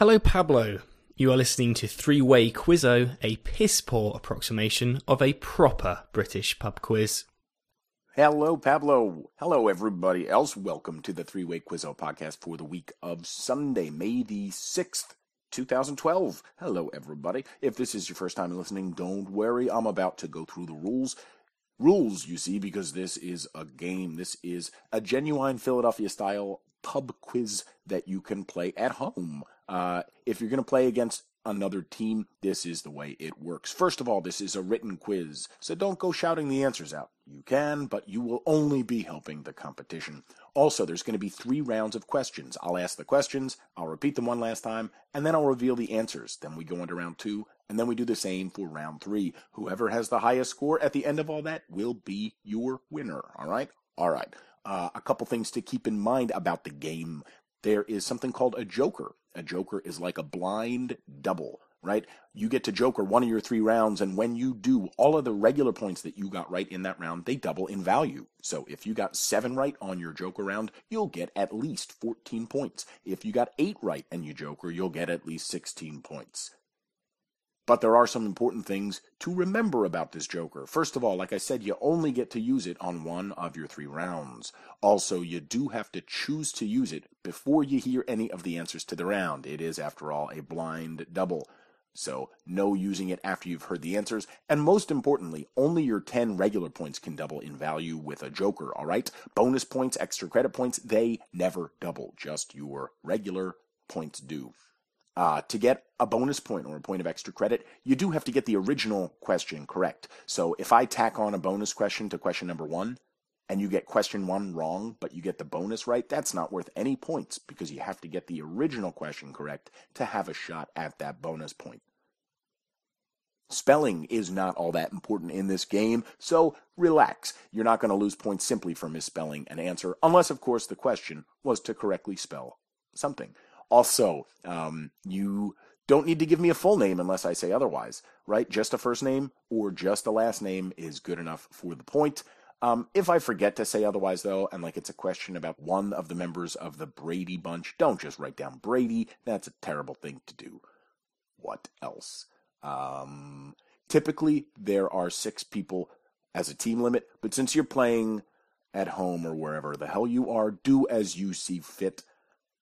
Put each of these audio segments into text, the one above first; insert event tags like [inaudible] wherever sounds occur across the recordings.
Hello, Pablo. You are listening to Three Way Quizzo, a piss poor approximation of a proper British pub quiz. Hello, Pablo. Hello, everybody else. Welcome to the Three Way Quizzo podcast for the week of Sunday, May the 6th, 2012. Hello, everybody. If this is your first time listening, don't worry. I'm about to go through the rules. Rules, you see, because this is a game. This is a genuine Philadelphia style pub quiz that you can play at home. Uh, if you're going to play against another team, this is the way it works. First of all, this is a written quiz, so don't go shouting the answers out. You can, but you will only be helping the competition. Also, there's going to be three rounds of questions. I'll ask the questions, I'll repeat them one last time, and then I'll reveal the answers. Then we go into round two, and then we do the same for round three. Whoever has the highest score at the end of all that will be your winner. All right? All right. Uh, a couple things to keep in mind about the game. There is something called a joker. A joker is like a blind double, right? You get to joker one of your three rounds, and when you do, all of the regular points that you got right in that round, they double in value. So if you got seven right on your joker round, you'll get at least 14 points. If you got eight right and you joker, you'll get at least 16 points. But there are some important things to remember about this Joker. First of all, like I said, you only get to use it on one of your three rounds. Also, you do have to choose to use it before you hear any of the answers to the round. It is, after all, a blind double. So, no using it after you've heard the answers. And most importantly, only your 10 regular points can double in value with a Joker, alright? Bonus points, extra credit points, they never double. Just your regular points do. Uh, to get a bonus point or a point of extra credit, you do have to get the original question correct. So if I tack on a bonus question to question number one, and you get question one wrong, but you get the bonus right, that's not worth any points because you have to get the original question correct to have a shot at that bonus point. Spelling is not all that important in this game, so relax. You're not going to lose points simply for misspelling an answer, unless, of course, the question was to correctly spell something. Also, um, you don't need to give me a full name unless I say otherwise, right? Just a first name or just a last name is good enough for the point. Um, if I forget to say otherwise, though, and like it's a question about one of the members of the Brady bunch, don't just write down Brady. That's a terrible thing to do. What else? Um, typically, there are six people as a team limit, but since you're playing at home or wherever the hell you are, do as you see fit.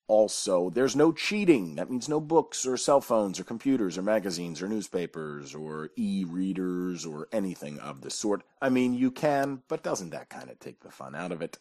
Also, there's no cheating. That means no books or cell phones or computers or magazines or newspapers or e readers or anything of the sort. I mean, you can, but doesn't that kind of take the fun out of it?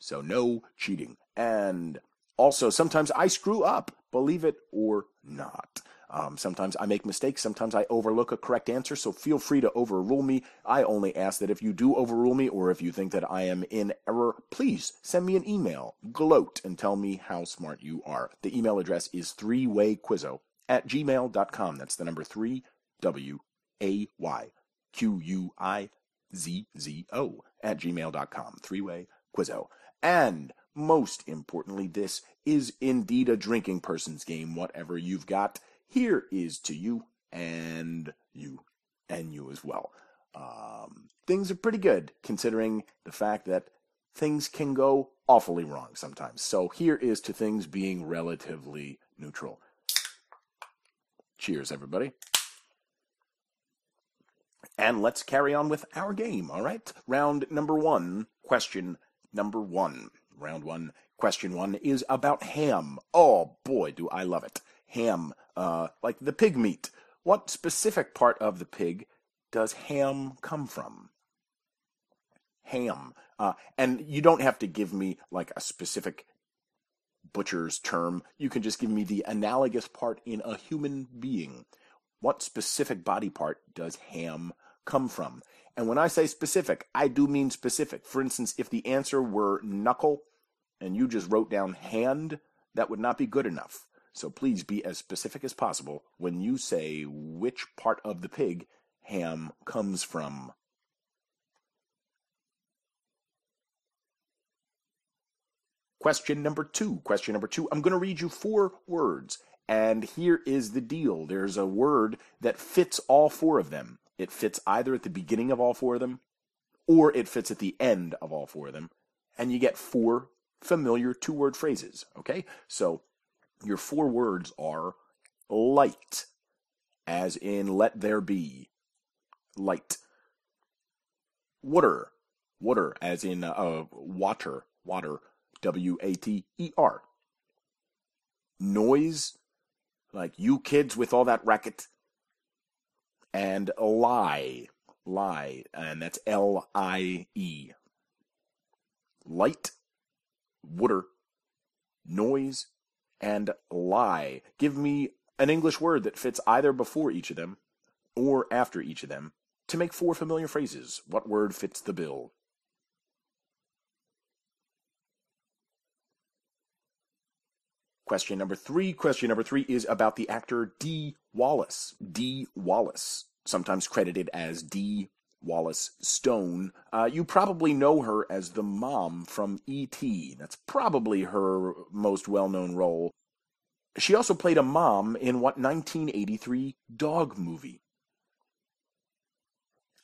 So, no cheating. And also, sometimes I screw up, believe it or not. Um, sometimes I make mistakes. Sometimes I overlook a correct answer. So feel free to overrule me. I only ask that if you do overrule me or if you think that I am in error, please send me an email. Gloat and tell me how smart you are. The email address is threewayquizzo at gmail.com. That's the number three, W A Y Q U I Z Z O at gmail.com. Three-way quizzo. And most importantly, this is indeed a drinking person's game, whatever you've got here is to you and you and you as well. Um, things are pretty good considering the fact that things can go awfully wrong sometimes. So here is to things being relatively neutral. Cheers, everybody. And let's carry on with our game, all right? Round number one, question number one. Round one, question one is about ham. Oh boy, do I love it. Ham uh, like the pig meat. What specific part of the pig does ham come from? Ham. Uh, and you don't have to give me like a specific butcher's term. You can just give me the analogous part in a human being. What specific body part does ham come from? And when I say specific, I do mean specific. For instance, if the answer were knuckle and you just wrote down hand, that would not be good enough. So please be as specific as possible when you say which part of the pig ham comes from. Question number two. Question number two. I'm going to read you four words. And here is the deal there's a word that fits all four of them. It fits either at the beginning of all four of them or it fits at the end of all four of them. And you get four familiar two word phrases. Okay? So your four words are Light, as in let there be. Light. Water, water, as in uh, water, water. W A T E R. Noise, like you kids with all that racket. And lie, lie, and that's L I E. Light, water, noise, and lie. Give me an English word that fits either before each of them or after each of them to make four familiar phrases. What word fits the bill? Question number three. Question number three is about the actor Dee Wallace. Dee Wallace, sometimes credited as Dee Wallace Stone. Uh, you probably know her as the mom from E.T. That's probably her most well known role. She also played a mom in what 1983 dog movie?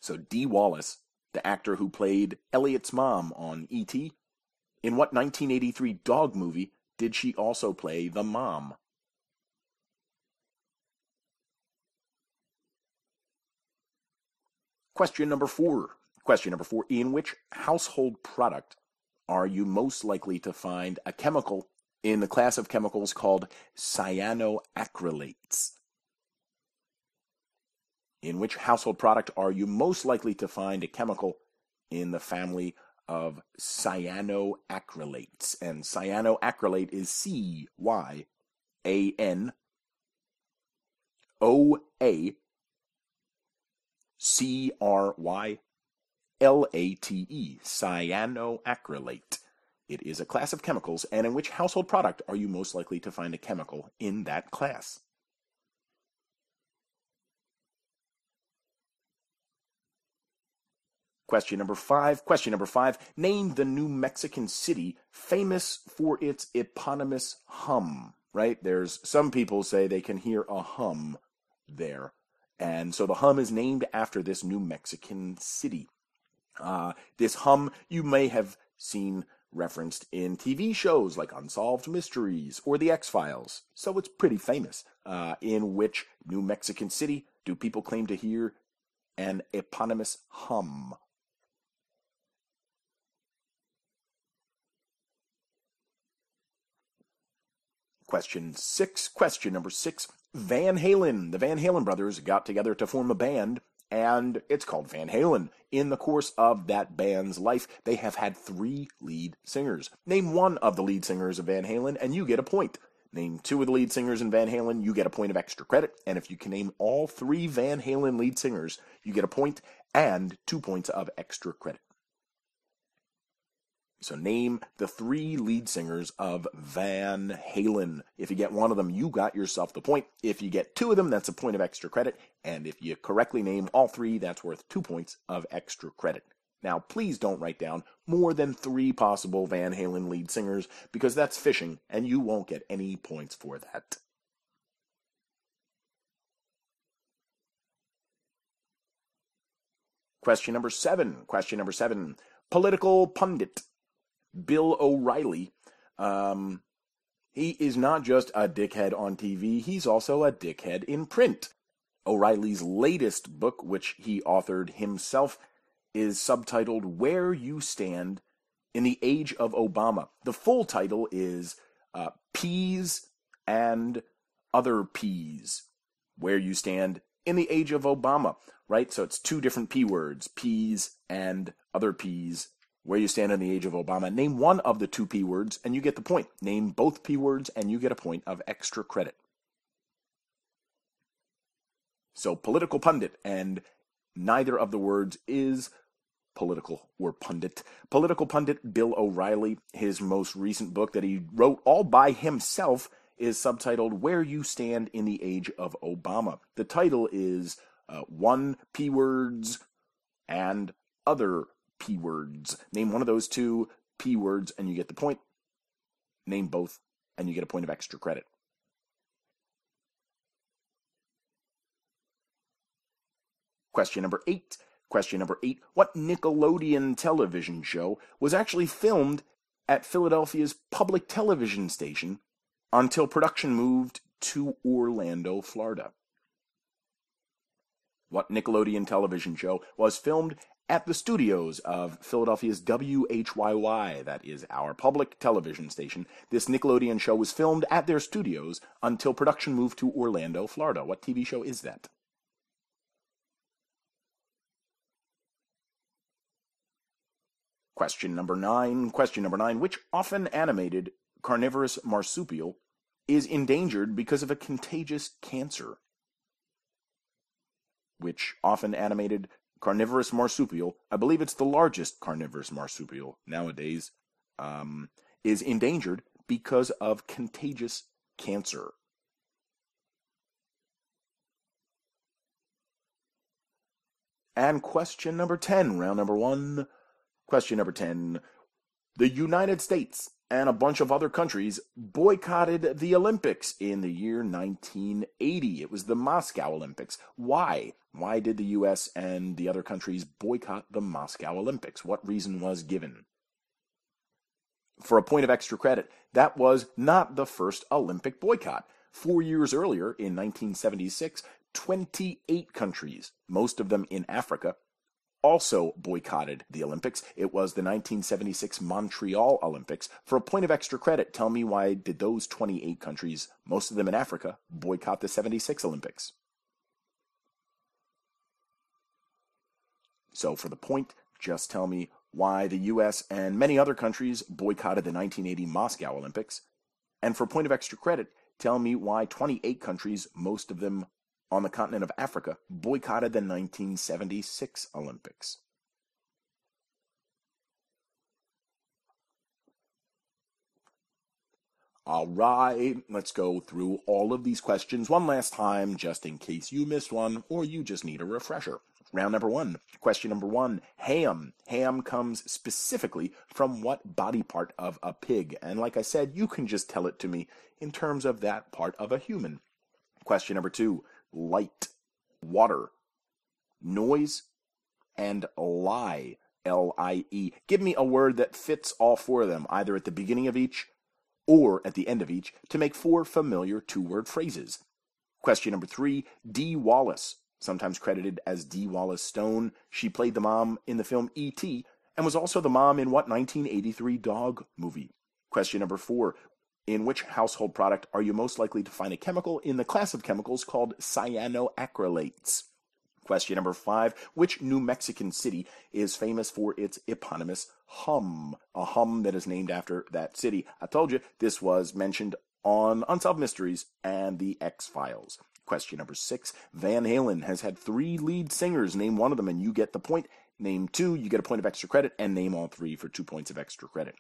So, Dee Wallace, the actor who played Elliot's mom on E.T., in what 1983 dog movie did she also play the mom? Question number four. Question number four. In which household product are you most likely to find a chemical in the class of chemicals called cyanoacrylates? In which household product are you most likely to find a chemical in the family of cyanoacrylates? And cyanoacrylate is C Y A N O A C R Y L A T E, cyanoacrylate. It is a class of chemicals, and in which household product are you most likely to find a chemical in that class? Question number five. Question number five. Name the New Mexican city famous for its eponymous hum. Right? There's some people say they can hear a hum there. And so the hum is named after this New Mexican city. Uh, this hum you may have seen referenced in TV shows like Unsolved Mysteries or The X Files, so it's pretty famous. Uh, in which New Mexican city do people claim to hear an eponymous hum? Question six. Question number six. Van Halen. The Van Halen brothers got together to form a band, and it's called Van Halen. In the course of that band's life, they have had three lead singers. Name one of the lead singers of Van Halen, and you get a point. Name two of the lead singers in Van Halen, you get a point of extra credit. And if you can name all three Van Halen lead singers, you get a point and two points of extra credit. So name the three lead singers of Van Halen. If you get one of them, you got yourself the point. If you get two of them, that's a point of extra credit. And if you correctly name all three, that's worth two points of extra credit. Now, please don't write down more than three possible Van Halen lead singers because that's fishing and you won't get any points for that. Question number seven. Question number seven. Political pundit Bill O'Reilly. Um, he is not just a dickhead on TV, he's also a dickhead in print. O'Reilly's latest book, which he authored himself, is subtitled Where You Stand in the Age of Obama. The full title is uh, Peas and Other Peas Where You Stand in the Age of Obama, right? So it's two different P words, peas and other peas where you stand in the age of Obama. Name one of the two P words and you get the point. Name both P words and you get a point of extra credit. So, political pundit, and neither of the words is political or pundit. Political pundit Bill O'Reilly, his most recent book that he wrote all by himself, is subtitled Where You Stand in the Age of Obama. The title is uh, One P Words and Other P words. Name one of those two P words and you get the point. Name both and you get a point of extra credit. Question number eight. Question number eight. What Nickelodeon television show was actually filmed at Philadelphia's public television station until production moved to Orlando, Florida? What Nickelodeon television show was filmed at the studios of Philadelphia's WHYY, that is our public television station. This Nickelodeon show was filmed at their studios until production moved to Orlando, Florida. What TV show is that? Question number nine. Question number nine. Which often animated carnivorous marsupial is endangered because of a contagious cancer? Which often animated carnivorous marsupial, I believe it's the largest carnivorous marsupial nowadays, um, is endangered because of contagious cancer. And question number 10, round number one. Question number 10. The United States and a bunch of other countries boycotted the Olympics in the year 1980. It was the Moscow Olympics. Why? Why did the US and the other countries boycott the Moscow Olympics? What reason was given? For a point of extra credit, that was not the first Olympic boycott. Four years earlier, in 1976, 28 countries, most of them in Africa, also boycotted the Olympics. It was the 1976 Montreal Olympics. For a point of extra credit, tell me why did those 28 countries, most of them in Africa, boycott the 76 Olympics? So for the point, just tell me why the US and many other countries boycotted the 1980 Moscow Olympics. And for a point of extra credit, tell me why 28 countries, most of them on the continent of Africa boycotted the 1976 Olympics. All right, let's go through all of these questions one last time, just in case you missed one or you just need a refresher. Round number one. Question number one. Ham. Ham comes specifically from what body part of a pig? And like I said, you can just tell it to me in terms of that part of a human. Question number two light, water, noise, and lie. L I E. Give me a word that fits all four of them, either at the beginning of each or at the end of each, to make four familiar two word phrases. Question number three Dee Wallace, sometimes credited as Dee Wallace Stone. She played the mom in the film E.T. and was also the mom in what 1983 dog movie? Question number four in which household product are you most likely to find a chemical in the class of chemicals called cyanoacrylates? Question number five Which New Mexican city is famous for its eponymous hum? A hum that is named after that city. I told you this was mentioned on Unsolved Mysteries and the X Files. Question number six Van Halen has had three lead singers. Name one of them and you get the point. Name two, you get a point of extra credit, and name all three for two points of extra credit.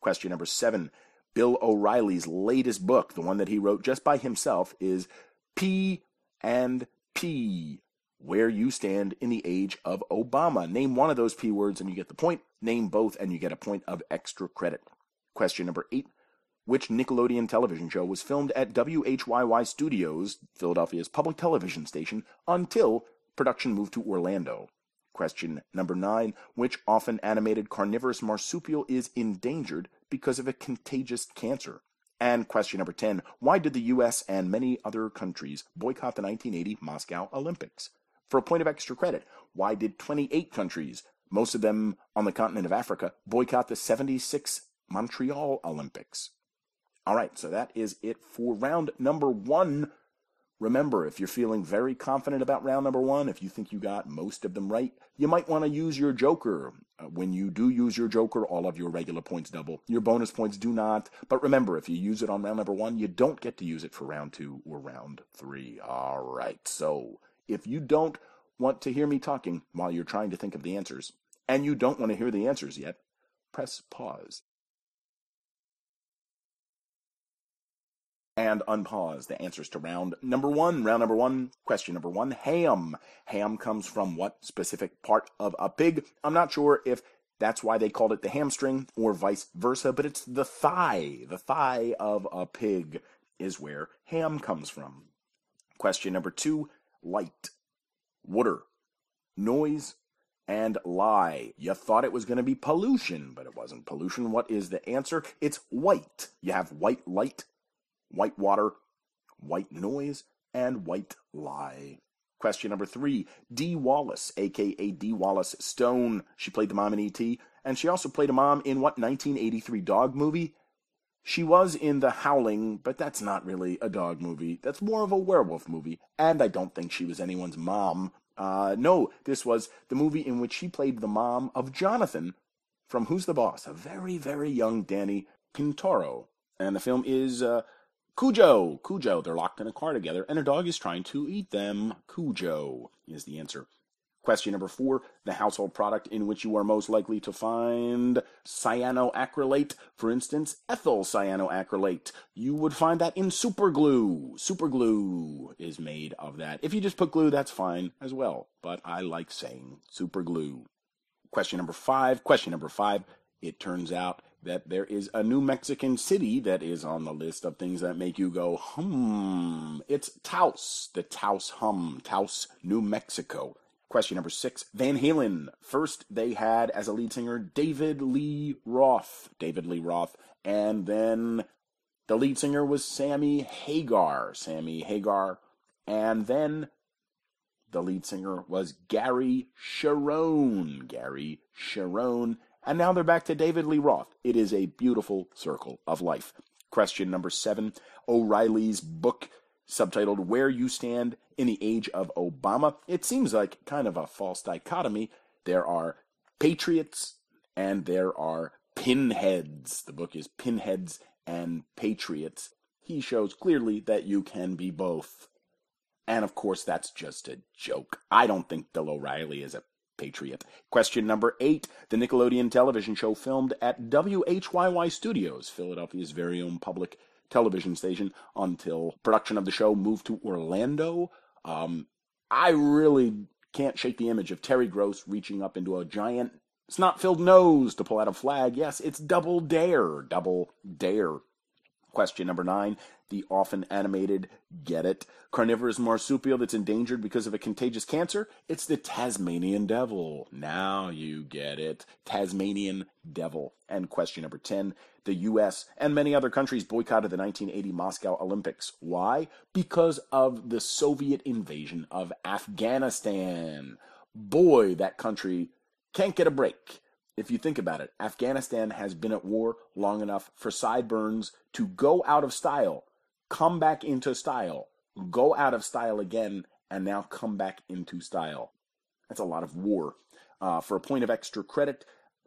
Question number seven Bill O'Reilly's latest book, the one that he wrote just by himself, is P and P. Where you stand in the age of Obama. Name one of those P words and you get the point. Name both and you get a point of extra credit. Question number eight. Which Nickelodeon television show was filmed at WHYY Studios, Philadelphia's public television station, until production moved to Orlando? Question number nine. Which often animated carnivorous marsupial is endangered because of a contagious cancer. And question number 10 Why did the US and many other countries boycott the 1980 Moscow Olympics? For a point of extra credit, why did 28 countries, most of them on the continent of Africa, boycott the 76 Montreal Olympics? All right, so that is it for round number one. Remember, if you're feeling very confident about round number one, if you think you got most of them right, you might want to use your joker. Uh, when you do use your joker, all of your regular points double. Your bonus points do not. But remember, if you use it on round number one, you don't get to use it for round two or round three. All right, so if you don't want to hear me talking while you're trying to think of the answers, and you don't want to hear the answers yet, press pause. And unpause the answers to round number one. Round number one, question number one ham. Ham comes from what specific part of a pig? I'm not sure if that's why they called it the hamstring or vice versa, but it's the thigh. The thigh of a pig is where ham comes from. Question number two light, water, noise, and lie. You thought it was going to be pollution, but it wasn't pollution. What is the answer? It's white. You have white light white water, White Noise, and White Lie. Question number three Dee Wallace, aka Dee Wallace Stone. She played the mom in E.T., and she also played a mom in what 1983 dog movie? She was in The Howling, but that's not really a dog movie. That's more of a werewolf movie, and I don't think she was anyone's mom. Uh, no, this was the movie in which she played the mom of Jonathan from Who's the Boss? A very, very young Danny Pintauro. And the film is uh, Cujo. Cujo. They're locked in a car together, and a dog is trying to eat them. Cujo is the answer. Question number four the household product in which you are most likely to find cyanoacrylate. For instance, ethyl cyanoacrylate. You would find that in superglue. Superglue is made of that. If you just put glue, that's fine as well. But I like saying superglue. Question number five. Question number five. It turns out that there is a New Mexican city that is on the list of things that make you go, hum. It's Taos, the Taos hum, Taos, New Mexico. Question number six Van Halen. First, they had as a lead singer David Lee Roth. David Lee Roth. And then the lead singer was Sammy Hagar. Sammy Hagar. And then the lead singer was Gary Cherone. Gary Cherone. And now they're back to David Lee Roth. It is a beautiful circle of life. Question number seven O'Reilly's book subtitled Where You Stand in the Age of Obama. It seems like kind of a false dichotomy. There are patriots and there are pinheads. The book is Pinheads and Patriots. He shows clearly that you can be both. And of course, that's just a joke. I don't think Bill O'Reilly is a patriot. Question number eight The Nickelodeon television show filmed at WHYY Studios, Philadelphia's very own public television station until production of the show moved to Orlando. Um, I really can't shake the image of Terry Gross reaching up into a giant snot filled nose to pull out a flag. Yes, it's Double Dare. Double Dare. Question number nine. The often animated, get it, carnivorous marsupial that's endangered because of a contagious cancer? It's the Tasmanian devil. Now you get it. Tasmanian devil. And question number 10. The U.S. and many other countries boycotted the 1980 Moscow Olympics. Why? Because of the Soviet invasion of Afghanistan. Boy, that country can't get a break. If you think about it, Afghanistan has been at war long enough for sideburns to go out of style, come back into style, go out of style again, and now come back into style. That's a lot of war. Uh, for a point of extra credit,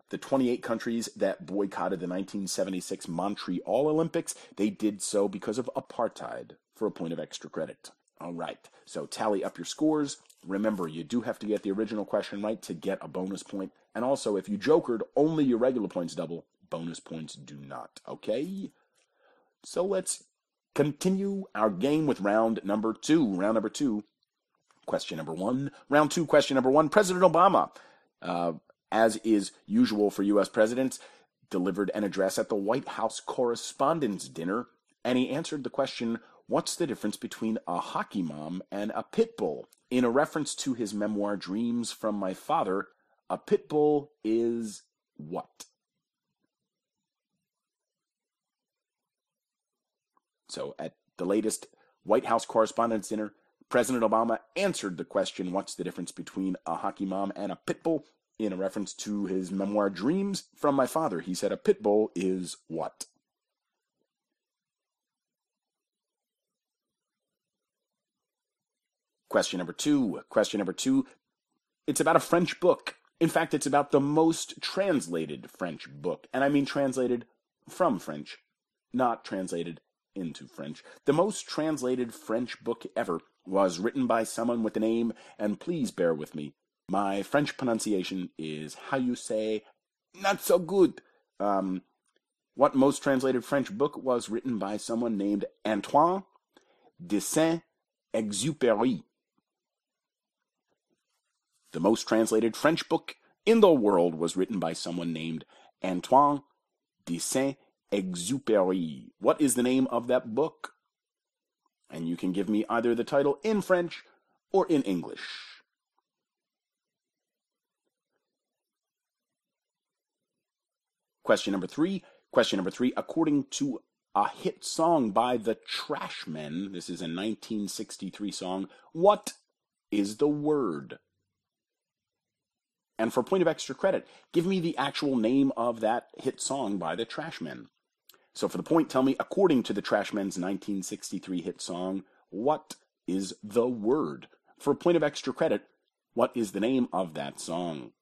the 28 countries that boycotted the 1976 Montreal Olympics, they did so because of apartheid, for a point of extra credit. All right, so tally up your scores. Remember, you do have to get the original question right to get a bonus point. And also, if you jokered, only your regular points double. Bonus points do not. Okay? So let's continue our game with round number two. Round number two, question number one. Round two, question number one. President Obama, uh, as is usual for U.S. presidents, delivered an address at the White House Correspondents' Dinner, and he answered the question What's the difference between a hockey mom and a pit bull? In a reference to his memoir Dreams from My Father, a pit bull is what? So at the latest White House Correspondents' Dinner, President Obama answered the question, What's the difference between a hockey mom and a pit bull? In a reference to his memoir Dreams from My Father, he said, A pit bull is what? Question number two. Question number two. It's about a French book. In fact, it's about the most translated French book. And I mean translated from French, not translated into French. The most translated French book ever was written by someone with the name, and please bear with me. My French pronunciation is how you say, not so good. Um, what most translated French book was written by someone named Antoine de Saint Exupéry the most translated French book in the world was written by someone named Antoine de Saint Exupéry. What is the name of that book? And you can give me either the title in French or in English. Question number three. Question number three. According to a hit song by the Trashmen. This is a 1963 song. What is the word? And for a point of extra credit, give me the actual name of that hit song by the Trashmen. So for the point, tell me, according to the Trashmen's 1963 hit song, what is the word? For a point of extra credit, what is the name of that song?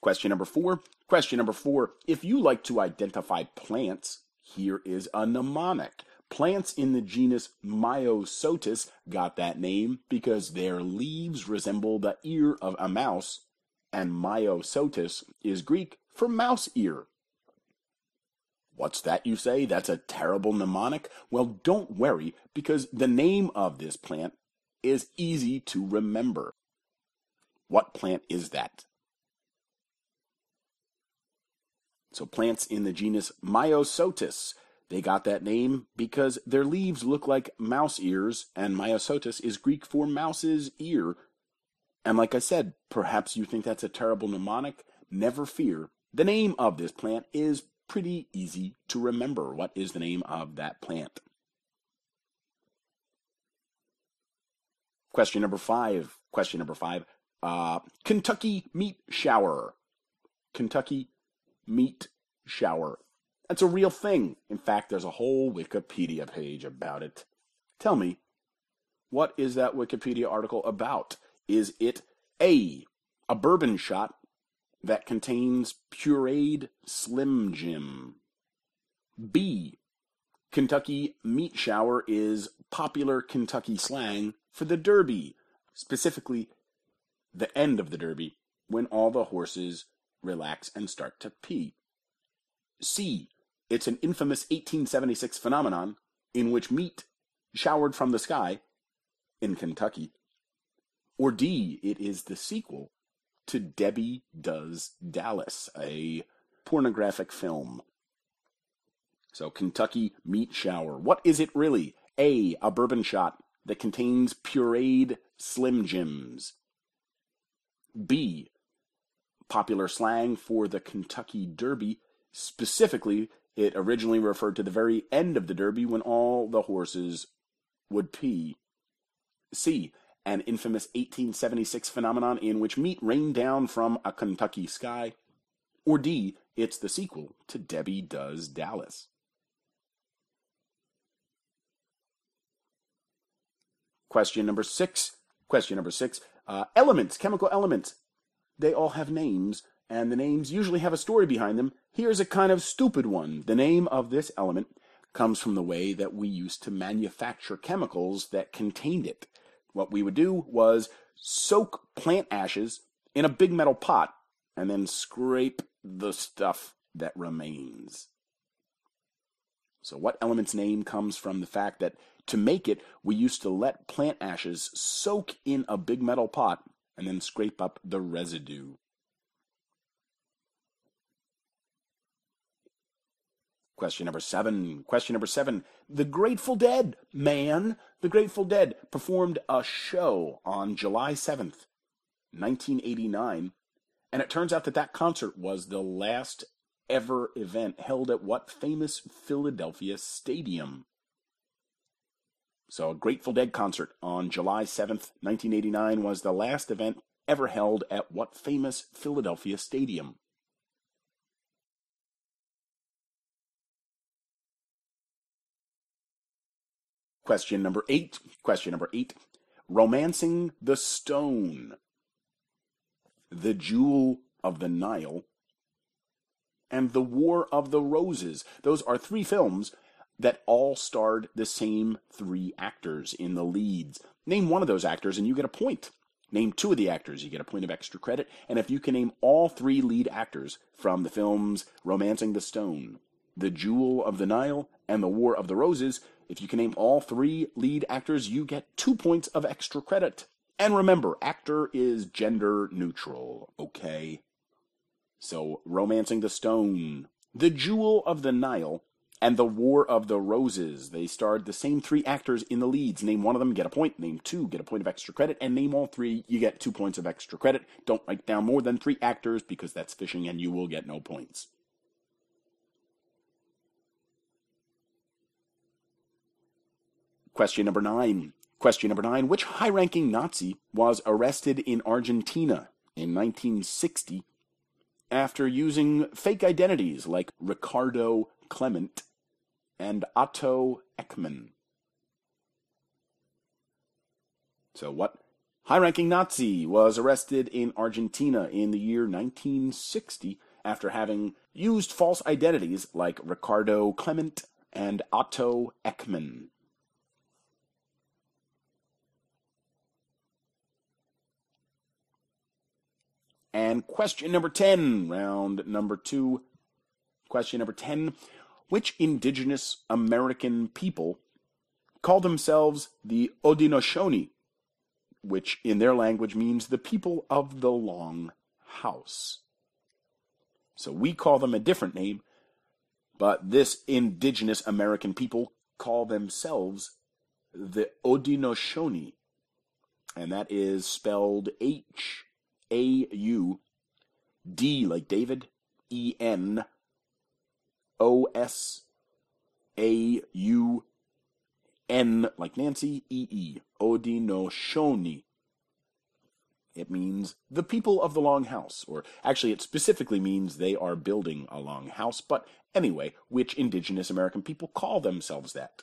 Question number four. Question number four. If you like to identify plants, here is a mnemonic. Plants in the genus Myosotis got that name because their leaves resemble the ear of a mouse, and Myosotis is Greek for mouse ear. What's that you say? That's a terrible mnemonic? Well, don't worry, because the name of this plant is easy to remember. What plant is that? So plants in the genus Myosotis, they got that name because their leaves look like mouse ears, and Myosotis is Greek for mouse's ear. And like I said, perhaps you think that's a terrible mnemonic. Never fear. The name of this plant is pretty easy to remember. What is the name of that plant? Question number five. Question number five. Uh, Kentucky meat shower. Kentucky meat shower. That's a real thing. In fact, there's a whole Wikipedia page about it. Tell me, what is that Wikipedia article about? Is it A, a bourbon shot that contains pureed Slim Jim? B, Kentucky meat shower is popular Kentucky slang for the Derby, specifically the end of the Derby, when all the horses relax and start to pee. C. It's an infamous 1876 phenomenon in which meat showered from the sky in Kentucky. Or D. It is the sequel to Debbie Does Dallas, a pornographic film. So, Kentucky meat shower. What is it really? A. A bourbon shot that contains pureed Slim Jims. B popular slang for the Kentucky Derby. Specifically, it originally referred to the very end of the Derby when all the horses would pee. C. An infamous 1876 phenomenon in which meat rained down from a Kentucky sky. Or D. It's the sequel to Debbie Does Dallas. Question number six. Question number six. Uh, elements, chemical elements they all have names, and the names usually have a story behind them. Here's a kind of stupid one. The name of this element comes from the way that we used to manufacture chemicals that contained it. What we would do was soak plant ashes in a big metal pot and then scrape the stuff that remains. So, what element's name comes from the fact that to make it, we used to let plant ashes soak in a big metal pot and then scrape up the residue. Question number seven. Question number seven. The Grateful Dead, man. The Grateful Dead performed a show on July 7th, 1989. And it turns out that that concert was the last ever event held at what famous Philadelphia stadium? So, a Grateful Dead concert on July 7th, 1989 was the last event ever held at what famous Philadelphia stadium? Question number eight. Question number eight. Romancing the Stone. The Jewel of the Nile. And The War of the Roses. Those are three films that all starred the same three actors in the leads. Name one of those actors and you get a point. Name two of the actors, you get a point of extra credit. And if you can name all three lead actors from the films Romancing the Stone, The Jewel of the Nile, and The War of the Roses, if you can name all three lead actors, you get two points of extra credit. And remember, actor is gender neutral, okay? So, Romancing the Stone, The Jewel of the Nile, and The War of the Roses. They starred the same three actors in the leads. Name one of them, get a point. Name two, get a point of extra credit. And name all three, you get two points of extra credit. Don't write down more than three actors because that's fishing and you will get no points. Question number nine. Question number nine. Which high ranking Nazi was arrested in Argentina in 1960 after using fake identities like Ricardo Klement and Otto Eckmann? So, what high ranking Nazi was arrested in Argentina in the year 1960 after having used false identities like Ricardo Klement and Otto Eckmann? And question number 10, round number two. Question number 10 Which indigenous American people call themselves the Haudenosaunee, which in their language means the people of the long house? So we call them a different name, but this indigenous American people call themselves the Haudenosaunee, and that is spelled H a U D like David E N O S A U N like Nancy E E Odinoshoni. It means the people of the long house, or actually, it specifically means they are building a long house, but anyway, which indigenous American people call themselves that?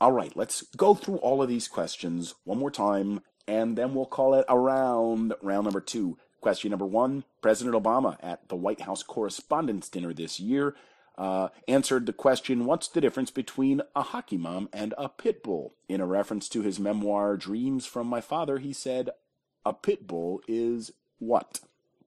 All right, let's go through all of these questions one more time, and then we'll call it around round number two. Question number one President Obama at the White House Correspondents' Dinner this year uh, answered the question What's the difference between a hockey mom and a pit bull? In a reference to his memoir, Dreams from My Father, he said, A pit bull is what?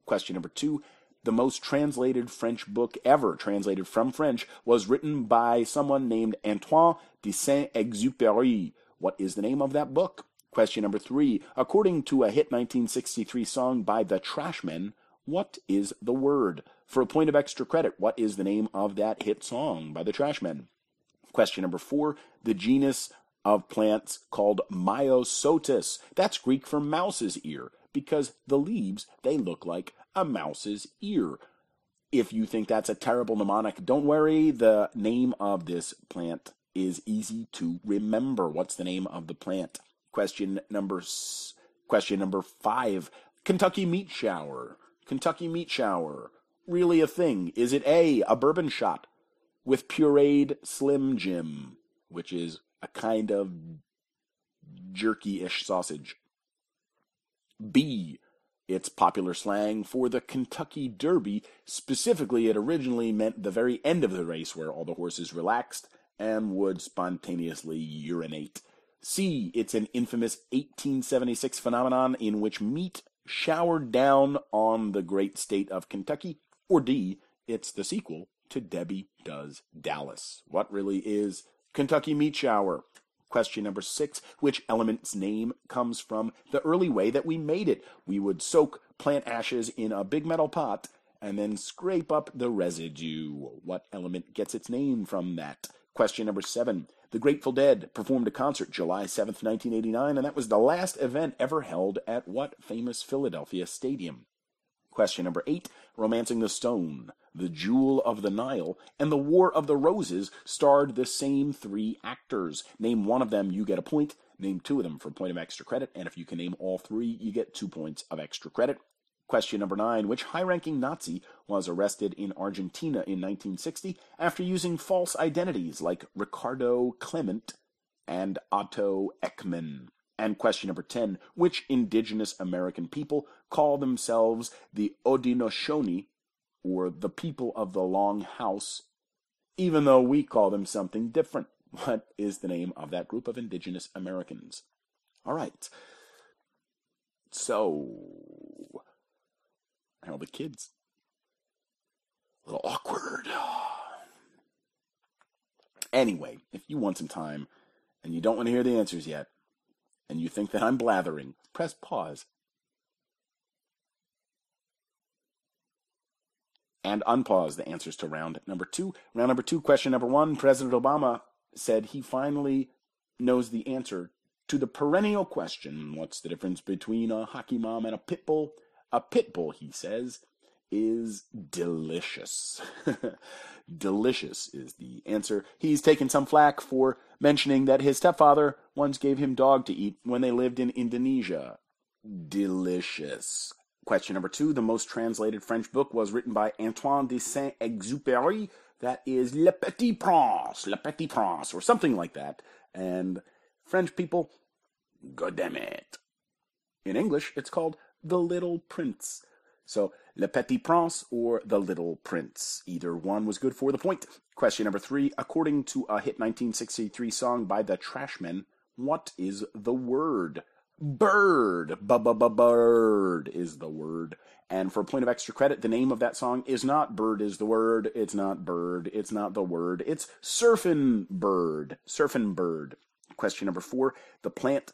Question number two the most translated French book ever, translated from French, was written by someone named Antoine de Saint Exupéry. What is the name of that book? Question number three. According to a hit 1963 song by the Trashmen, what is the word? For a point of extra credit, what is the name of that hit song by the Trashmen? Question number four. The genus of plants called Myosotis. That's Greek for mouse's ear because the leaves, they look like a mouse's ear. If you think that's a terrible mnemonic, don't worry. The name of this plant is easy to remember. What's the name of the plant? Question number question number 5. Kentucky meat shower. Kentucky meat shower. Really a thing? Is it A, a bourbon shot with pureed Slim Jim, which is a kind of jerky-ish sausage? B, it's popular slang for the Kentucky Derby. Specifically, it originally meant the very end of the race where all the horses relaxed and would spontaneously urinate. C. It's an infamous 1876 phenomenon in which meat showered down on the great state of Kentucky. Or D. It's the sequel to Debbie Does Dallas. What really is Kentucky Meat Shower? Question number six Which element's name comes from the early way that we made it? We would soak plant ashes in a big metal pot and then scrape up the residue. What element gets its name from that? Question number seven. The Grateful Dead performed a concert July 7th, 1989, and that was the last event ever held at what famous Philadelphia stadium? Question number eight Romancing the Stone, The Jewel of the Nile, and The War of the Roses starred the same three actors. Name one of them, you get a point. Name two of them for a point of extra credit. And if you can name all three, you get two points of extra credit. Question number nine Which high ranking Nazi was arrested in Argentina in 1960 after using false identities like Ricardo Klement and Otto Eckmann? And question number 10 Which indigenous American people call themselves the Haudenosaunee, or the people of the Long House, even though we call them something different? [laughs] What is the name of that group of indigenous Americans? All right. So, how the kids? A little awkward. [sighs] Anyway, if you want some time and you don't want to hear the answers yet, and you think that I'm blathering, press pause. and unpause the answers to round number two. Round number two, question number one President Obama said he finally knows the answer to the perennial question what's the difference between a hockey mom and a pit bull? A pit bull, he says, is delicious. [laughs] delicious is the answer. He's taken some flack for mentioning that his stepfather once gave him dog to eat when they lived in Indonesia. Delicious. Question number two. The most translated French book was written by Antoine de Saint Exupéry. That is Le Petit Prince, Le Petit Prince, or something like that. And French people, God damn it. In English, it's called The Little Prince. So, Le Petit Prince or The Little Prince. Either one was good for the point. Question number three. According to a hit 1963 song by the Trashmen, what is the word? Bird. B-b-b-bird is the word. And for a point of extra credit, the name of that song is not Bird is the word. It's not Bird. It's not the word. It's Surfin' Bird. Surfin' Bird. Question number four. The plant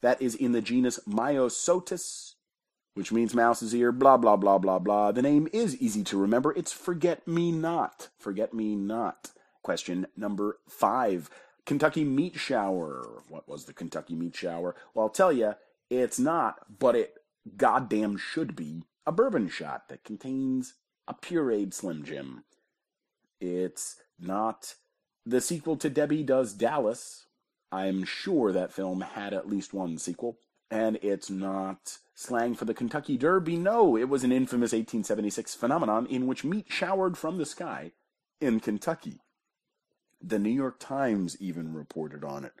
that is in the genus Myosotis, which means mouse's ear, blah, blah, blah, blah, blah. The name is easy to remember. It's Forget Me Not. Forget Me Not. Question number five. Kentucky Meat Shower. What was the Kentucky Meat Shower? Well, I'll tell you, it's not, but it goddamn should be a bourbon shot that contains a pureed Slim Jim. It's not the sequel to Debbie Does Dallas. I'm sure that film had at least one sequel. And it's not slang for the Kentucky Derby. No, it was an infamous 1876 phenomenon in which meat showered from the sky in Kentucky. The New York Times even reported on it.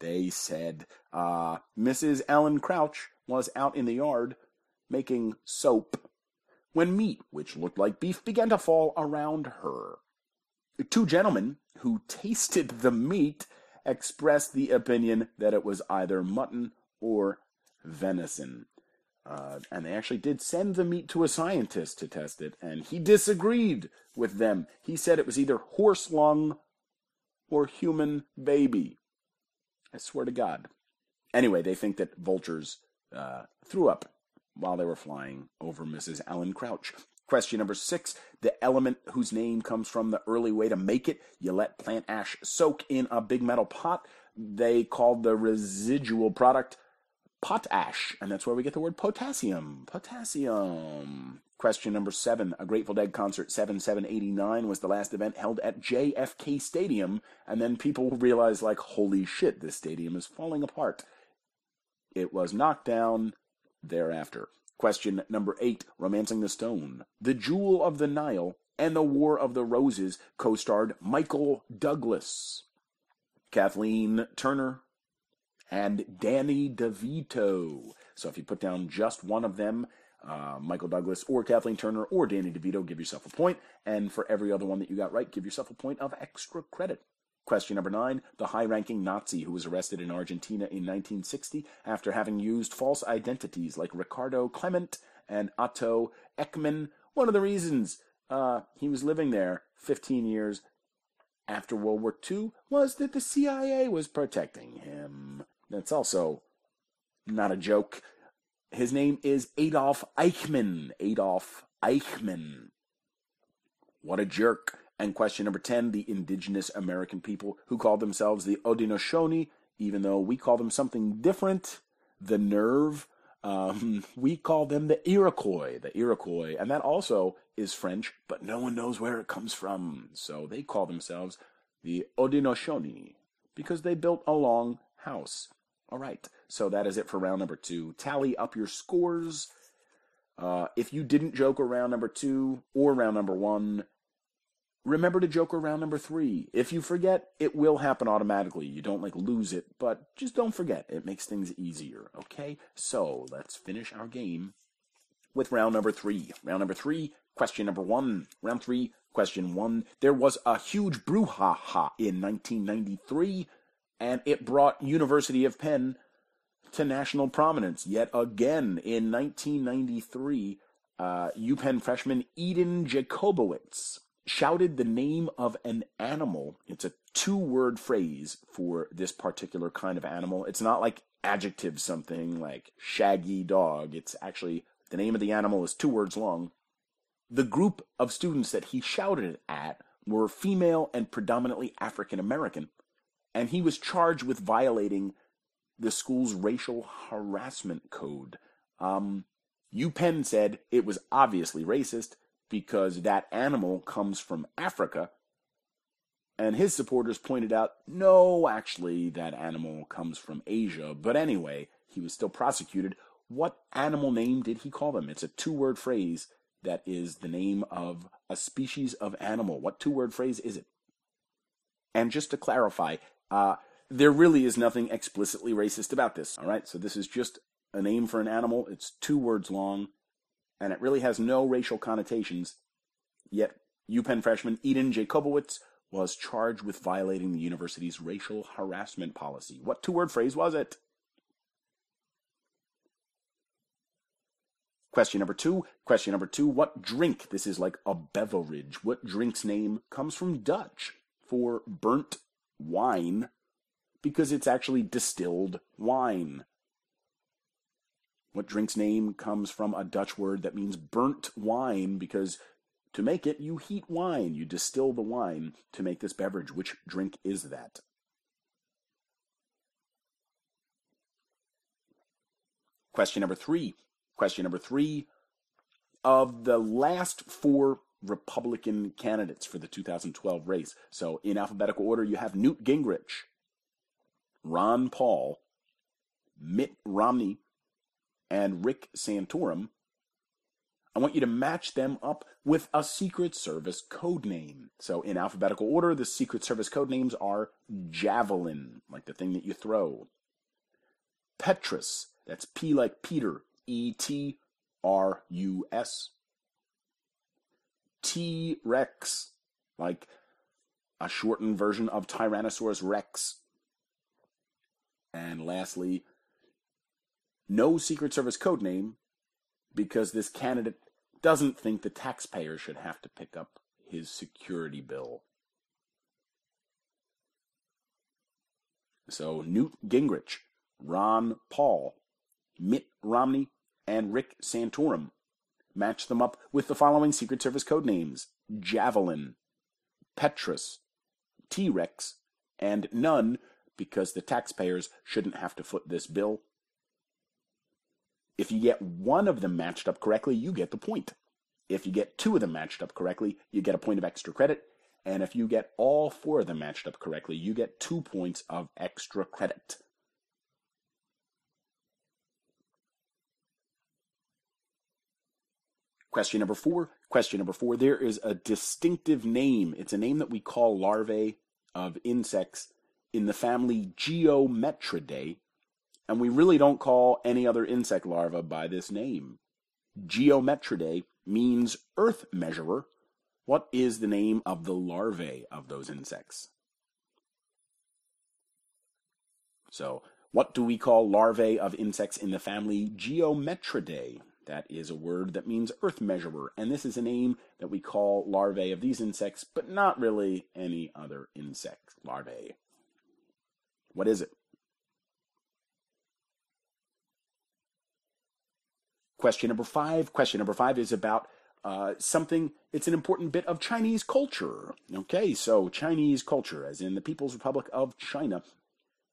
They said uh, Mrs. Ellen Crouch was out in the yard making soap when meat, which looked like beef, began to fall around her. Two gentlemen who tasted the meat expressed the opinion that it was either mutton or venison. Uh, and they actually did send the meat to a scientist to test it, and he disagreed with them. He said it was either horse lung or human baby. I swear to God. Anyway, they think that vultures uh, threw up while they were flying over Mrs. Ellen Crouch. Question number six the element whose name comes from the early way to make it. You let plant ash soak in a big metal pot. They called the residual product potash, and that's where we get the word potassium. Potassium. Question number seven. A Grateful Dead concert 7789 was the last event held at JFK Stadium, and then people realized, like, holy shit, this stadium is falling apart. It was knocked down thereafter. Question number eight Romancing the Stone. The Jewel of the Nile and The War of the Roses co starred Michael Douglas, Kathleen Turner, and Danny DeVito. So if you put down just one of them, uh, Michael Douglas or Kathleen Turner or Danny DeVito, give yourself a point. And for every other one that you got right, give yourself a point of extra credit. Question number nine The high ranking Nazi who was arrested in Argentina in 1960 after having used false identities like Ricardo Klement and Otto Eckmann. One of the reasons uh, he was living there 15 years after World War II was that the CIA was protecting him. That's also not a joke. His name is Adolf Eichmann. Adolf Eichmann. What a jerk. And question number 10 the indigenous American people who call themselves the Haudenosaunee, even though we call them something different, the Nerve. Um, [laughs] we call them the Iroquois, the Iroquois, and that also is French, but no one knows where it comes from. So they call themselves the Haudenosaunee because they built a long house. All right, so that is it for round number two. Tally up your scores. Uh, if you didn't joke around number two or round number one, remember to joke around number three. If you forget, it will happen automatically. You don't like lose it, but just don't forget. It makes things easier, okay? So let's finish our game with round number three. Round number three, question number one. Round three, question one. There was a huge brouhaha in 1993, and it brought University of Penn to national prominence yet again in 1993. Uh, UPenn freshman Eden Jacobowitz shouted the name of an animal. It's a two word phrase for this particular kind of animal. It's not like adjective something like shaggy dog. It's actually the name of the animal is two words long. The group of students that he shouted at were female and predominantly African American, and he was charged with violating the school's racial harassment code. Um, UPenn said it was obviously racist because that animal comes from Africa. And his supporters pointed out, no, actually, that animal comes from Asia. But anyway, he was still prosecuted. What animal name did he call them? It's a two word phrase that is the name of a species of animal. What two word phrase is it? And just to clarify, uh, there really is nothing explicitly racist about this. All right, so this is just a name for an animal. It's two words long, and it really has no racial connotations. Yet, UPenn freshman Eden Jacobowitz was charged with violating the university's racial harassment policy. What two word phrase was it? Question number two. Question number two. What drink? This is like a beverage. What drink's name comes from Dutch for burnt wine because it's actually distilled wine? What drink's name comes from a Dutch word that means burnt wine because to make it, you heat wine, you distill the wine to make this beverage. Which drink is that? Question number three. Question number three. Of the last four Republican candidates for the 2012 race, so in alphabetical order, you have Newt Gingrich, Ron Paul, Mitt Romney, and Rick Santorum, I want you to match them up with a Secret Service code name. So in alphabetical order, the Secret Service code names are Javelin, like the thing that you throw. Petrus, that's P like Peter, E T R U S. T Rex, like a shortened version of Tyrannosaurus Rex. And lastly, no Secret Service code name because this candidate doesn't think the taxpayer should have to pick up his security bill. So Newt Gingrich, Ron Paul, Mitt Romney, and Rick Santorum. Match them up with the following Secret Service code names Javelin, Petrus, T Rex, and none because the taxpayers shouldn't have to foot this bill. If you get one of them matched up correctly, you get the point. If you get two of them matched up correctly, you get a point of extra credit. And if you get all four of them matched up correctly, you get two points of extra credit. Question number four. Question number four. There is a distinctive name. It's a name that we call larvae of insects in the family Geometridae, and we really don't call any other insect larva by this name. Geometridae means earth measurer. What is the name of the larvae of those insects? So, what do we call larvae of insects in the family Geometridae? That is a word that means earth measurer, and this is a name that we call larvae of these insects, but not really any other insect larvae. What is it? Question number five. Question number five is about uh, something, it's an important bit of Chinese culture. Okay, so Chinese culture, as in the People's Republic of China.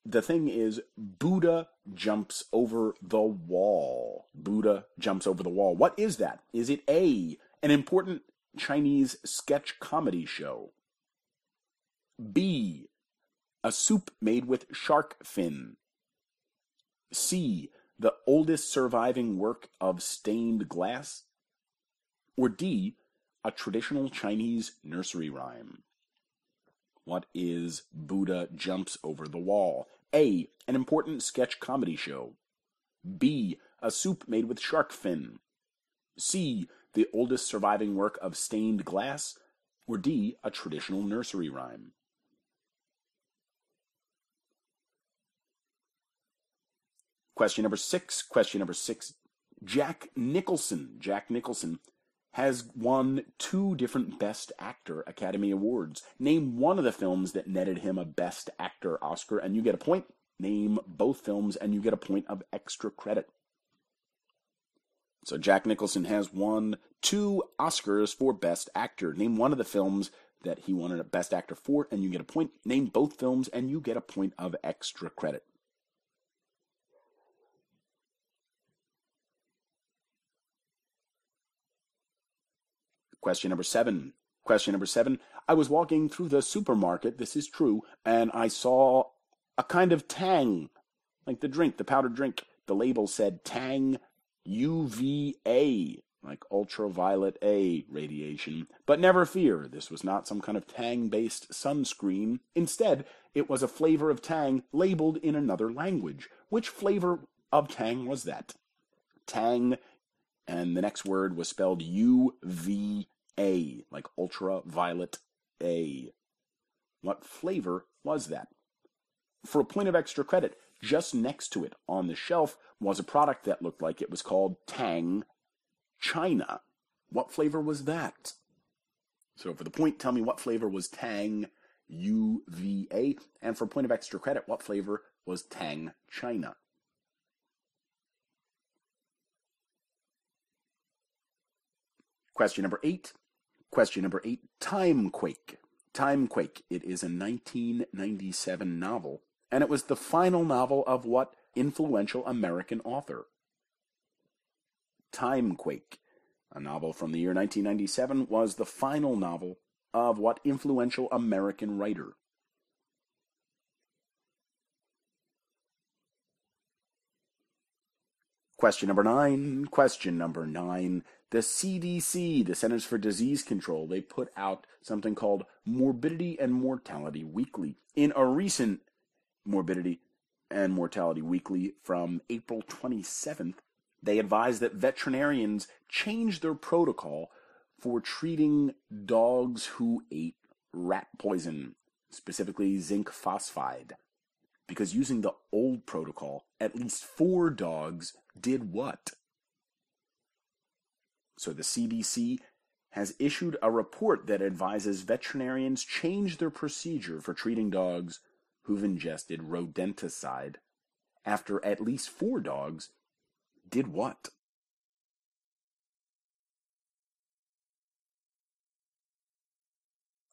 The thing is, Buddha jumps over the wall. Buddha jumps over the wall. What is that? Is it A, an important Chinese sketch comedy show? B, a soup made with shark fin? C, the oldest surviving work of stained glass? Or D, a traditional Chinese nursery rhyme? What is Buddha Jumps Over the Wall? A, an important sketch comedy show. B, a soup made with shark fin. C, the oldest surviving work of stained glass. Or D, a traditional nursery rhyme. Question number six. Question number six. Jack Nicholson. Jack Nicholson has won two different Best Actor Academy Awards. Name one of the films that netted him a Best Actor Oscar, and you get a point. Name both films, and you get a point of extra credit. So Jack Nicholson has won two Oscars for Best Actor. Name one of the films that he won a Best Actor for, and you get a point. Name both films, and you get a point of extra credit. Question number seven. Question number seven. I was walking through the supermarket, this is true, and I saw a kind of tang, like the drink, the powdered drink. The label said Tang UVA, like ultraviolet A radiation. But never fear, this was not some kind of Tang based sunscreen. Instead, it was a flavor of Tang labeled in another language. Which flavor of Tang was that? Tang, and the next word was spelled UVA, like ultraviolet A. What flavor was that? For a point of extra credit, just next to it on the shelf was a product that looked like it was called Tang China. What flavor was that? So for the point, tell me what flavor was Tang UVA, and for a point of extra credit, what flavor was Tang China? Question number eight. Question number eight. Timequake. Timequake. It is a 1997 novel, and it was the final novel of what influential American author? Timequake, a novel from the year 1997, was the final novel of what influential American writer? Question number nine. Question number nine. The CDC, the Centers for Disease Control, they put out something called Morbidity and Mortality Weekly. In a recent Morbidity and Mortality Weekly from April 27th, they advise that veterinarians change their protocol for treating dogs who ate rat poison, specifically zinc phosphide. Because using the old protocol, at least four dogs did what? So the CDC has issued a report that advises veterinarians change their procedure for treating dogs who've ingested rodenticide after at least four dogs did what?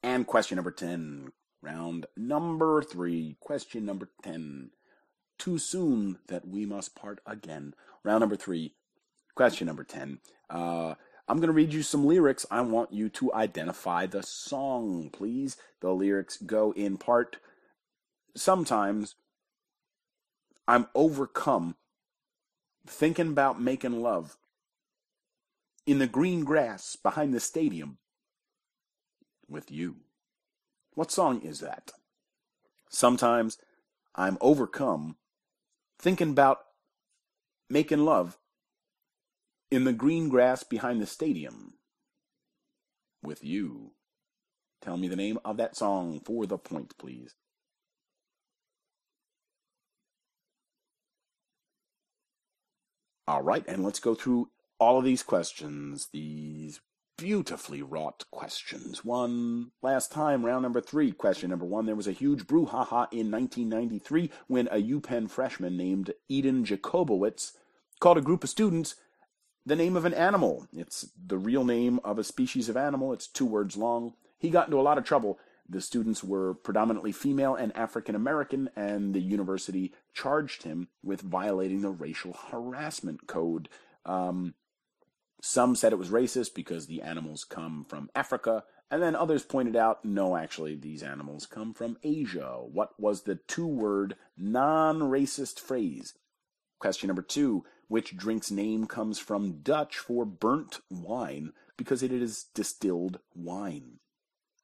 And question number 10, round number three, question number 10. Too soon that we must part again. Round number three, question number 10. Uh, I'm going to read you some lyrics. I want you to identify the song, please. The lyrics go in part sometimes I'm overcome thinking about making love in the green grass behind the stadium with you. What song is that? Sometimes I'm overcome thinking about making love in the green grass behind the stadium with you. Tell me the name of that song for the point, please. All right, and let's go through all of these questions, these beautifully wrought questions. One last time, round number three. Question number one There was a huge brouhaha in 1993 when a UPenn freshman named Eden Jacobowitz called a group of students the name of an animal. It's the real name of a species of animal, it's two words long. He got into a lot of trouble the students were predominantly female and African American, and the university charged him with violating the racial harassment code. Um, some said it was racist because the animals come from Africa, and then others pointed out no, actually, these animals come from Asia. What was the two word non racist phrase? Question number two Which drink's name comes from Dutch for burnt wine because it is distilled wine?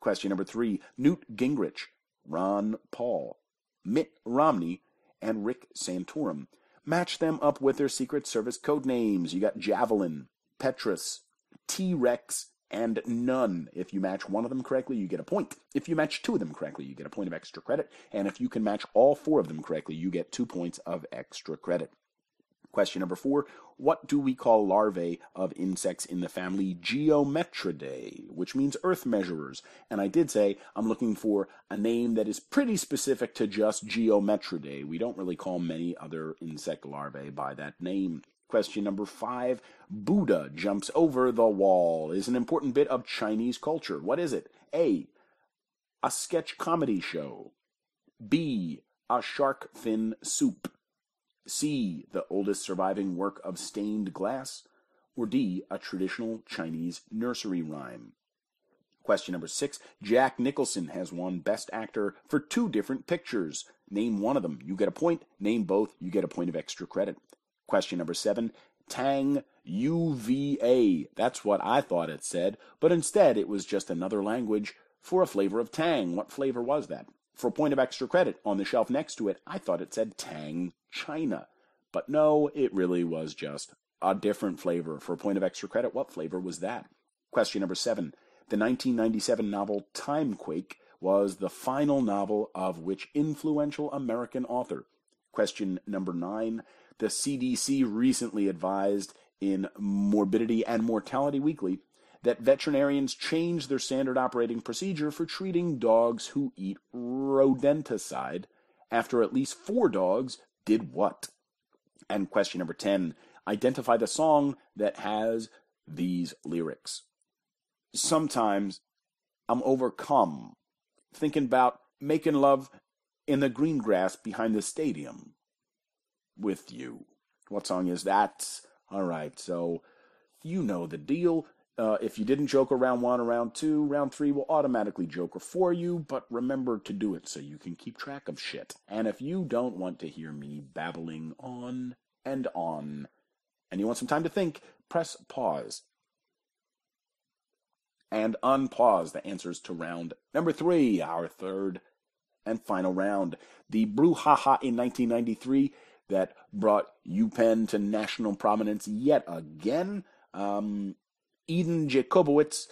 Question number three Newt Gingrich, Ron Paul, Mitt Romney, and Rick Santorum. Match them up with their Secret Service code names. You got Javelin, Petrus, T Rex, and None. If you match one of them correctly, you get a point. If you match two of them correctly, you get a point of extra credit. And if you can match all four of them correctly, you get two points of extra credit. Question number four What do we call larvae of insects in the family Geometridae, which means earth measurers? And I did say I'm looking for a name that is pretty specific to just Geometridae. We don't really call many other insect larvae by that name. Question number five Buddha jumps over the wall is an important bit of Chinese culture. What is it? A. A sketch comedy show. B. A shark fin soup. C. The oldest surviving work of stained glass. Or D. A traditional Chinese nursery rhyme. Question number six Jack Nicholson has won Best Actor for two different pictures. Name one of them. You get a point. Name both. You get a point of extra credit. Question number seven Tang UVA. That's what I thought it said, but instead it was just another language for a flavor of Tang. What flavor was that? For a point of extra credit, on the shelf next to it, I thought it said Tang China. But no, it really was just a different flavor. For a point of extra credit, what flavor was that? Question number seven. The 1997 novel Timequake was the final novel of which influential American author? Question number nine. The CDC recently advised in Morbidity and Mortality Weekly that veterinarians change their standard operating procedure for treating dogs who eat rodenticide after at least four dogs did what? And question number 10 identify the song that has these lyrics sometimes I'm overcome thinking about making love in the green grass behind the stadium with you. What song is that? All right, so you know the deal. Uh, if you didn't joke around one, around two, round three will automatically joker for you, but remember to do it so you can keep track of shit. And if you don't want to hear me babbling on and on, and you want some time to think, press pause and unpause the answers to round number three, our third and final round. The brouhaha in 1993 that brought UPenn to national prominence yet again. Um, Eden Jacobowitz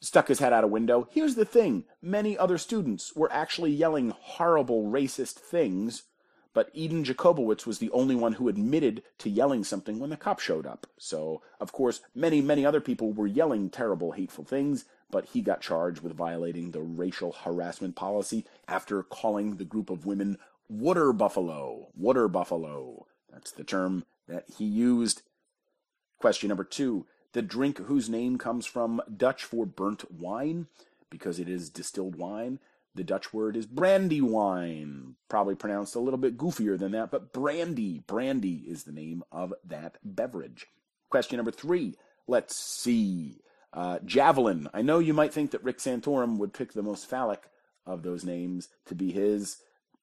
stuck his head out a window. Here's the thing many other students were actually yelling horrible racist things but Eden Jacobowitz was the only one who admitted to yelling something when the cop showed up. So, of course, many, many other people were yelling terrible, hateful things, but he got charged with violating the racial harassment policy after calling the group of women water buffalo. Water buffalo. That's the term that he used. Question number two The drink whose name comes from Dutch for burnt wine, because it is distilled wine. The Dutch word is brandywine, probably pronounced a little bit goofier than that, but brandy, brandy is the name of that beverage. Question number three. Let's see. Uh, javelin. I know you might think that Rick Santorum would pick the most phallic of those names to be his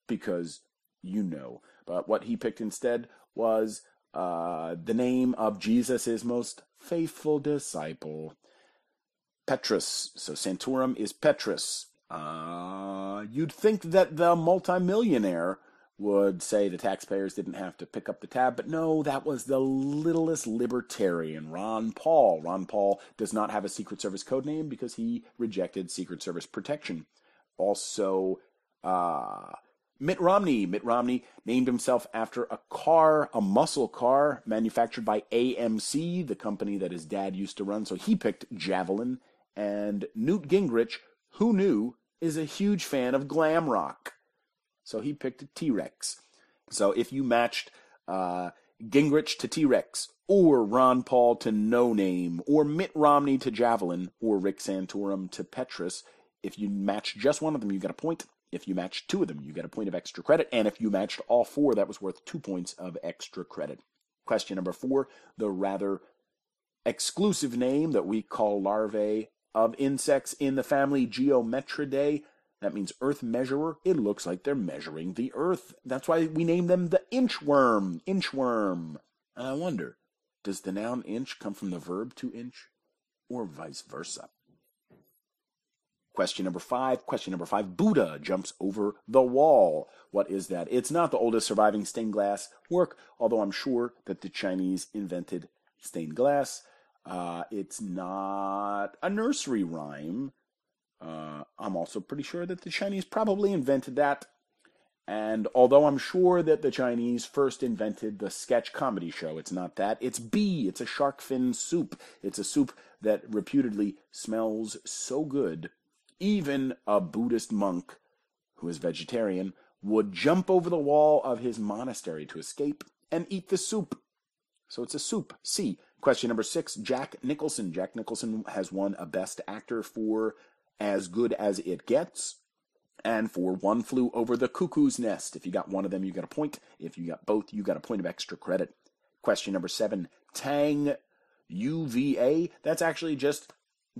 because you know. But what he picked instead was uh, the name of Jesus' most faithful disciple, Petrus. So Santorum is Petrus. Uh, you'd think that the multimillionaire would say the taxpayers didn't have to pick up the tab, but no, that was the littlest libertarian, Ron Paul. Ron Paul does not have a Secret Service code name because he rejected Secret Service protection. Also, uh, Mitt Romney. Mitt Romney named himself after a car, a muscle car manufactured by AMC, the company that his dad used to run. So he picked Javelin. And Newt Gingrich, who knew, is a huge fan of glam rock. So he picked a T Rex. So if you matched uh, Gingrich to T Rex, or Ron Paul to No Name, or Mitt Romney to Javelin, or Rick Santorum to Petrus, if you match just one of them, you get a point. If you matched two of them, you get a point of extra credit. And if you matched all four, that was worth two points of extra credit. Question number four the rather exclusive name that we call larvae of insects in the family Geometridae. That means earth measurer. It looks like they're measuring the earth. That's why we name them the inchworm. Inchworm. And I wonder, does the noun inch come from the verb to inch or vice versa? Question number five. Question number five. Buddha jumps over the wall. What is that? It's not the oldest surviving stained glass work, although I'm sure that the Chinese invented stained glass. Uh, it's not a nursery rhyme. Uh, I'm also pretty sure that the Chinese probably invented that. And although I'm sure that the Chinese first invented the sketch comedy show, it's not that. It's B. It's a shark fin soup. It's a soup that reputedly smells so good, even a Buddhist monk who is vegetarian would jump over the wall of his monastery to escape and eat the soup. So it's a soup. C. Question number six Jack Nicholson. Jack Nicholson has won a Best Actor for As Good as It Gets and for One Flew Over the Cuckoo's Nest. If you got one of them, you got a point. If you got both, you got a point of extra credit. Question number seven Tang UVA. That's actually just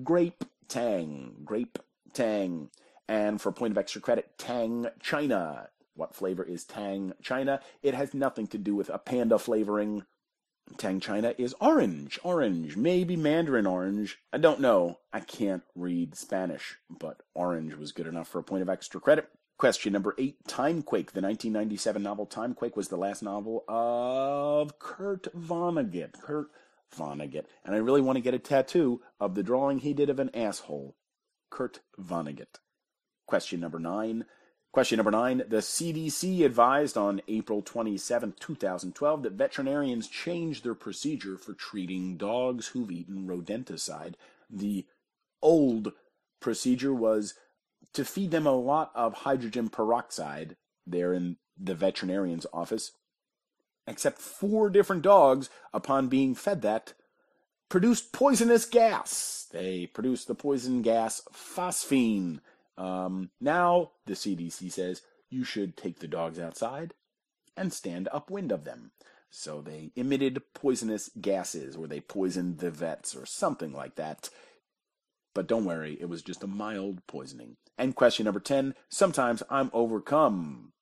grape tang. Grape tang. And for a point of extra credit, Tang China. What flavor is Tang China? It has nothing to do with a panda flavoring. Tang China is orange, orange, maybe mandarin orange. I don't know. I can't read Spanish, but orange was good enough for a point of extra credit. Question number eight Timequake. The 1997 novel Timequake was the last novel of Kurt Vonnegut. Kurt Vonnegut. And I really want to get a tattoo of the drawing he did of an asshole. Kurt Vonnegut. Question number nine. Question number nine. The CDC advised on April 27, 2012, that veterinarians change their procedure for treating dogs who've eaten rodenticide. The old procedure was to feed them a lot of hydrogen peroxide there in the veterinarian's office, except four different dogs, upon being fed that, produced poisonous gas. They produced the poison gas phosphine um, now, the CDC says you should take the dogs outside and stand upwind of them. So they emitted poisonous gases, or they poisoned the vets, or something like that. But don't worry, it was just a mild poisoning. And question number 10 Sometimes I'm overcome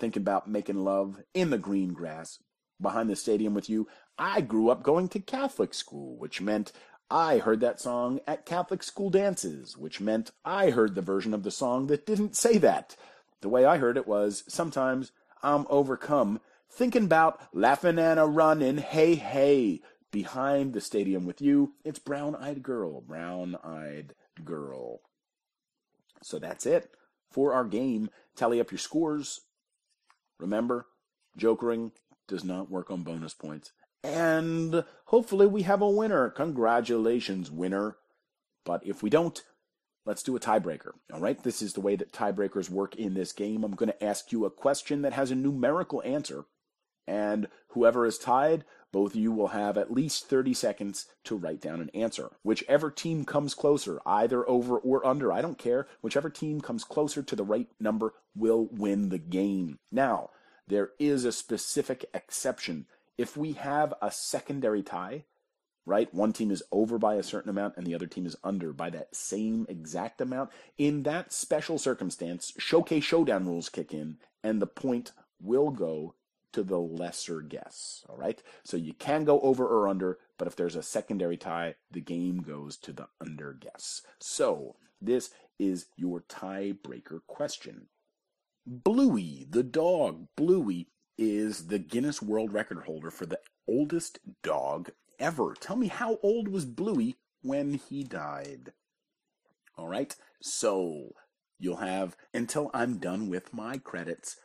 thinking about making love in the green grass behind the stadium with you. I grew up going to Catholic school, which meant I heard that song at Catholic school dances, which meant I heard the version of the song that didn't say that. The way I heard it was sometimes I'm overcome thinking about laughing and a running, hey, hey, behind the stadium with you. It's Brown Eyed Girl, Brown Eyed Girl. So that's it for our game. Tally up your scores. Remember, jokering does not work on bonus points. And hopefully we have a winner. Congratulations, winner. But if we don't, let's do a tiebreaker. All right, this is the way that tiebreakers work in this game. I'm going to ask you a question that has a numerical answer. And whoever is tied, both of you will have at least 30 seconds to write down an answer. Whichever team comes closer, either over or under, I don't care. Whichever team comes closer to the right number will win the game. Now, there is a specific exception if we have a secondary tie, right? One team is over by a certain amount and the other team is under by that same exact amount. In that special circumstance, showcase showdown rules kick in and the point will go to the lesser guess. All right. So you can go over or under, but if there's a secondary tie, the game goes to the under guess. So this is your tiebreaker question. Bluey, the dog, Bluey is the Guinness World Record holder for the oldest dog ever. Tell me how old was Bluey when he died? All right, so you'll have until I'm done with my credits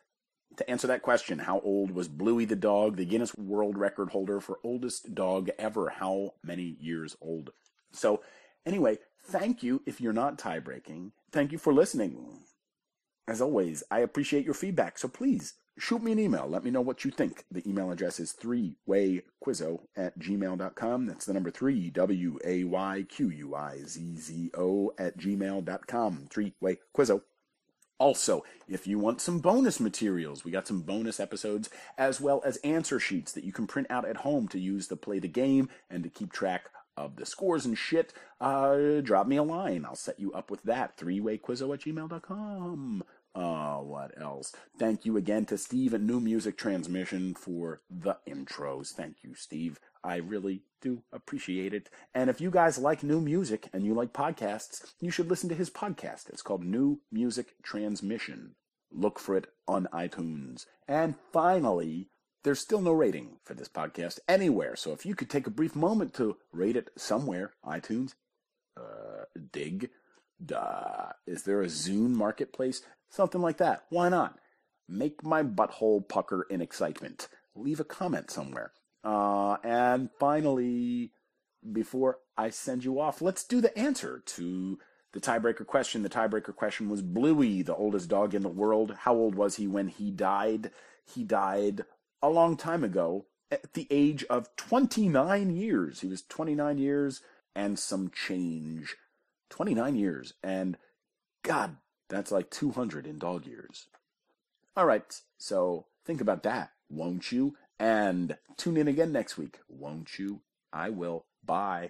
to answer that question. How old was Bluey the dog, the Guinness World Record holder for oldest dog ever? How many years old? So, anyway, thank you if you're not tie breaking. Thank you for listening. As always, I appreciate your feedback, so please shoot me an email. Let me know what you think. The email address is three-wayquizzo at gmail.com. That's the number three, W-A-Y-Q-U-I-Z-Z-O at gmail.com. Three-way quizzo. Also, if you want some bonus materials, we got some bonus episodes as well as answer sheets that you can print out at home to use to play the game and to keep track of the scores and shit. Uh, drop me a line. I'll set you up with that. Three-wayquizzo at gmail.com. Uh, what else? Thank you again to Steve at New Music Transmission for the intros. Thank you, Steve. I really do appreciate it. And if you guys like new music and you like podcasts, you should listen to his podcast. It's called New Music Transmission. Look for it on iTunes. And finally, there's still no rating for this podcast anywhere. So if you could take a brief moment to rate it somewhere, iTunes, uh, Digg, Duh. Is there a Zune marketplace? Something like that. Why not? Make my butthole pucker in excitement. Leave a comment somewhere. Uh, and finally, before I send you off, let's do the answer to the tiebreaker question. The tiebreaker question was Bluey, the oldest dog in the world. How old was he when he died? He died a long time ago, at the age of 29 years. He was 29 years and some change. 29 years. And God, that's like 200 in dog years. All right, so think about that, won't you? And tune in again next week, won't you? I will. Bye.